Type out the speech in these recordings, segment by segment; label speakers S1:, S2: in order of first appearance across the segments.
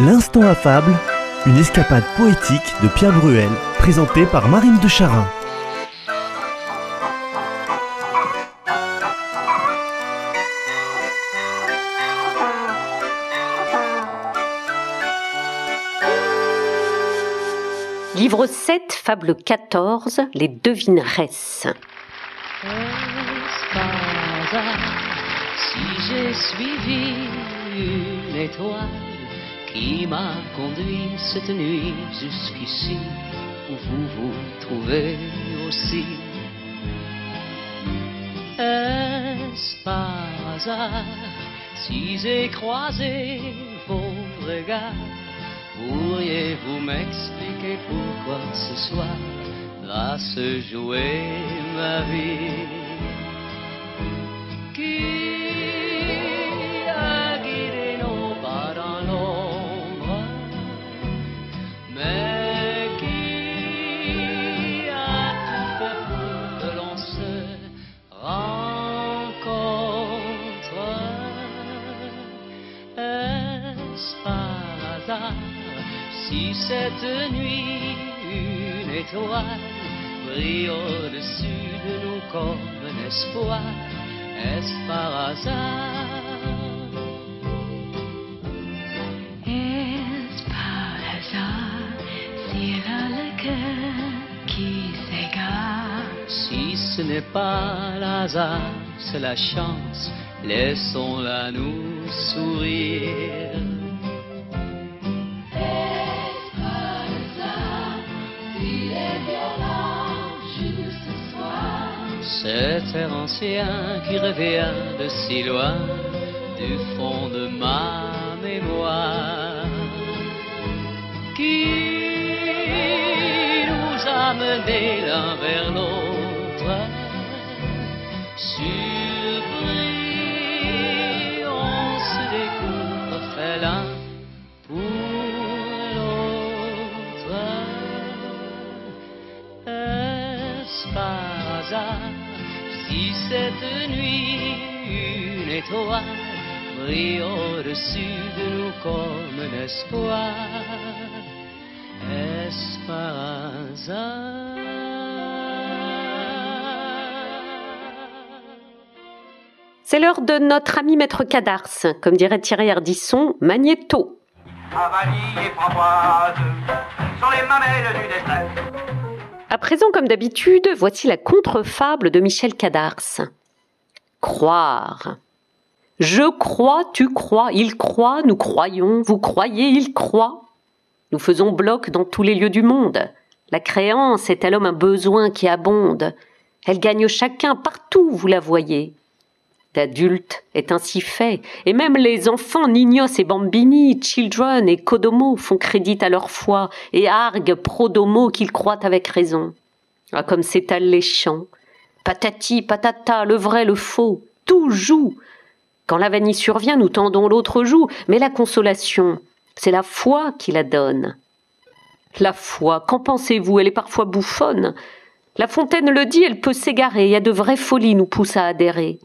S1: L'instant affable, une escapade poétique de Pierre Bruel, présentée par Marine de Charin.
S2: Livre 7, fable 14, les devineresses.
S3: Si j'ai suivi une étoile qui m'a conduit cette nuit jusqu'ici où vous vous trouvez aussi. Est-ce par hasard si j'ai croisé vos regards? Pourriez-vous m'expliquer pourquoi ce soir va se jouer ma vie? Cette nuit une étoile brille au-dessus de nous comme un espoir, est-ce par hasard?
S4: Est-ce par hasard s'il a le cœur qui s'égare?
S3: Si ce n'est pas l'hasard, c'est la chance, laissons-la nous sourire. Cet air ancien qui revient de si loin du fond de ma mémoire qui nous a menés l'un vers l'autre par hasard si cette nuit une étoile brille au-dessus de nous comme un espoir Est-ce par hasard?
S2: C'est l'heure de notre ami Maître Cadars, comme dirait Thierry Ardisson, Magnéto.
S5: Avalie et framboise sont les mamelles du détresse.
S2: À présent, comme d'habitude, voici la contrefable de Michel Cadars. Croire. Je crois, tu crois, il croit, nous croyons, vous croyez, il croit. Nous faisons bloc dans tous les lieux du monde. La créance est à l'homme un besoin qui abonde. Elle gagne chacun partout, vous la voyez. L'adulte est ainsi fait, et même les enfants Nignos et Bambini, Children et Kodomo font crédit à leur foi et arguent Prodomo qu'ils croient avec raison. Ah, comme s'étalent les chants. Patati, patata, le vrai, le faux, tout joue. Quand la vanille survient, nous tendons l'autre joue, mais la consolation, c'est la foi qui la donne. La foi, qu'en pensez-vous? Elle est parfois bouffonne. La Fontaine le dit, elle peut s'égarer, et à de vraies folies nous pousse à adhérer.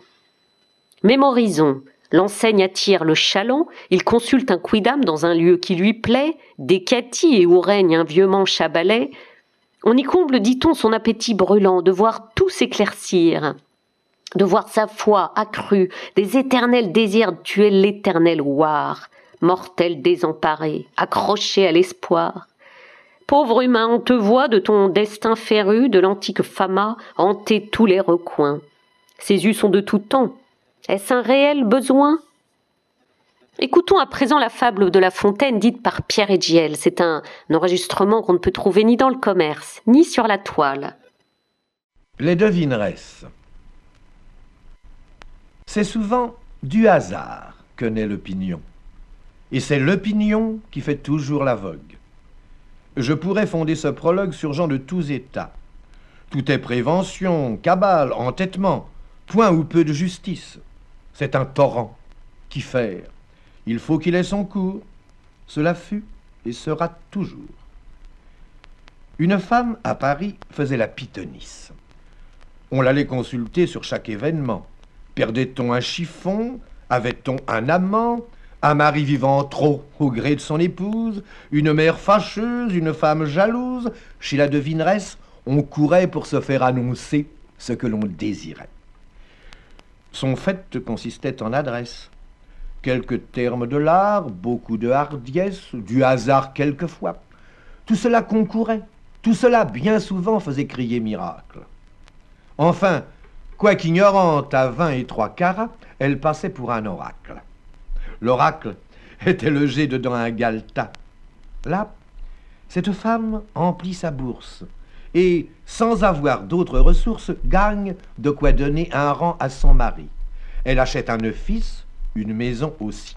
S2: Mémorisons. L'enseigne attire le chaland, il consulte un quidam dans un lieu qui lui plaît, des catis et où règne un vieux manche à balai. On y comble, dit-on, son appétit brûlant de voir tout s'éclaircir, de voir sa foi accrue, des éternels désirs de tuer l'éternel ouar, mortel désemparé, accroché à l'espoir. Pauvre humain, on te voit de ton destin féru, de l'antique fama, hanter tous les recoins. Ces us sont de tout temps, est-ce un réel besoin? Écoutons à présent la fable de La Fontaine dite par Pierre Edgiel. C'est un enregistrement qu'on ne peut trouver ni dans le commerce, ni sur la toile.
S6: Les devineresses. C'est souvent du hasard que naît l'opinion. Et c'est l'opinion qui fait toujours la vogue. Je pourrais fonder ce prologue sur gens de tous états. Tout est prévention, cabale, entêtement, point ou peu de justice. C'est un torrent. Qui faire Il faut qu'il ait son cours. Cela fut et sera toujours. Une femme à Paris faisait la pythonisse. On l'allait consulter sur chaque événement. Perdait-on un chiffon? Avait-on un amant? Un mari vivant trop au gré de son épouse, une mère fâcheuse, une femme jalouse, chez la devineresse, on courait pour se faire annoncer ce que l'on désirait. Son fait consistait en adresse. Quelques termes de l'art, beaucoup de hardiesse, du hasard quelquefois. Tout cela concourait, tout cela bien souvent faisait crier miracle. Enfin, quoiqu'ignorante à vingt et trois carats, elle passait pour un oracle. L'oracle était logé dedans un galetas. Là, cette femme emplit sa bourse et, sans avoir d'autres ressources, gagne de quoi donner un rang à son mari. Elle achète un office, une maison aussi.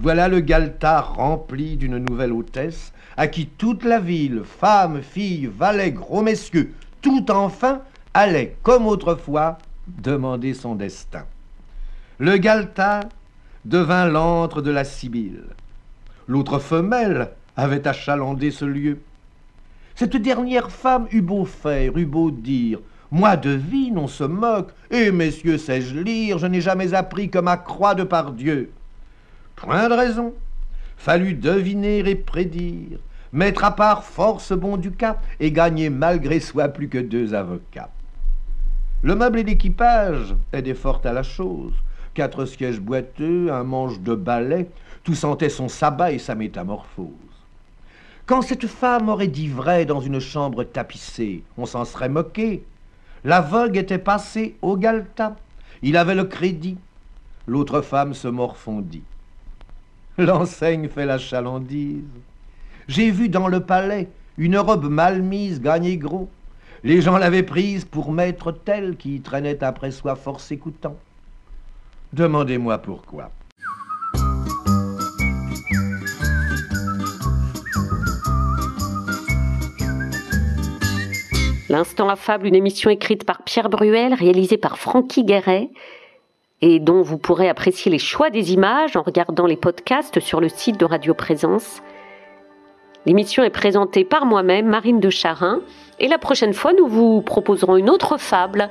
S6: Voilà le Galetas rempli d'une nouvelle hôtesse, à qui toute la ville, femmes, filles, valets, gros messieurs, tout enfin, allait, comme autrefois, demander son destin. Le Galetas devint l'antre de la Sibylle. L'autre femelle avait achalandé ce lieu. Cette dernière femme eut beau faire, eut beau dire, moi devine, on se moque, et messieurs, sais-je lire, je n'ai jamais appris que ma croix de par Dieu. Point de raison. Fallut deviner et prédire, mettre à part force bon du cap et gagner malgré soi plus que deux avocats. Le meuble et l'équipage aidaient fort à la chose. Quatre sièges boiteux, un manche de balai, tout sentait son sabbat et sa métamorphose. Quand cette femme aurait dit vrai dans une chambre tapissée, on s'en serait moqué. La vogue était passée au Galta. Il avait le crédit. L'autre femme se morfondit. L'enseigne fait la chalandise. J'ai vu dans le palais une robe mal mise gagner gros. Les gens l'avaient prise pour maître tel qui traînait après soi force écoutant. Demandez-moi pourquoi.
S2: L'Instant affable, une émission écrite par Pierre Bruel, réalisée par Francky Guéret, et dont vous pourrez apprécier les choix des images en regardant les podcasts sur le site de Radio Présence. L'émission est présentée par moi-même, Marine de Charin, et la prochaine fois, nous vous proposerons une autre fable,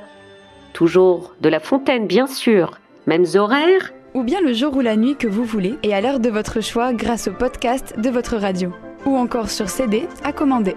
S2: toujours de La Fontaine, bien sûr, mêmes horaires.
S7: Ou bien le jour ou la nuit que vous voulez, et à l'heure de votre choix grâce au podcast de votre radio. Ou encore sur CD à commander.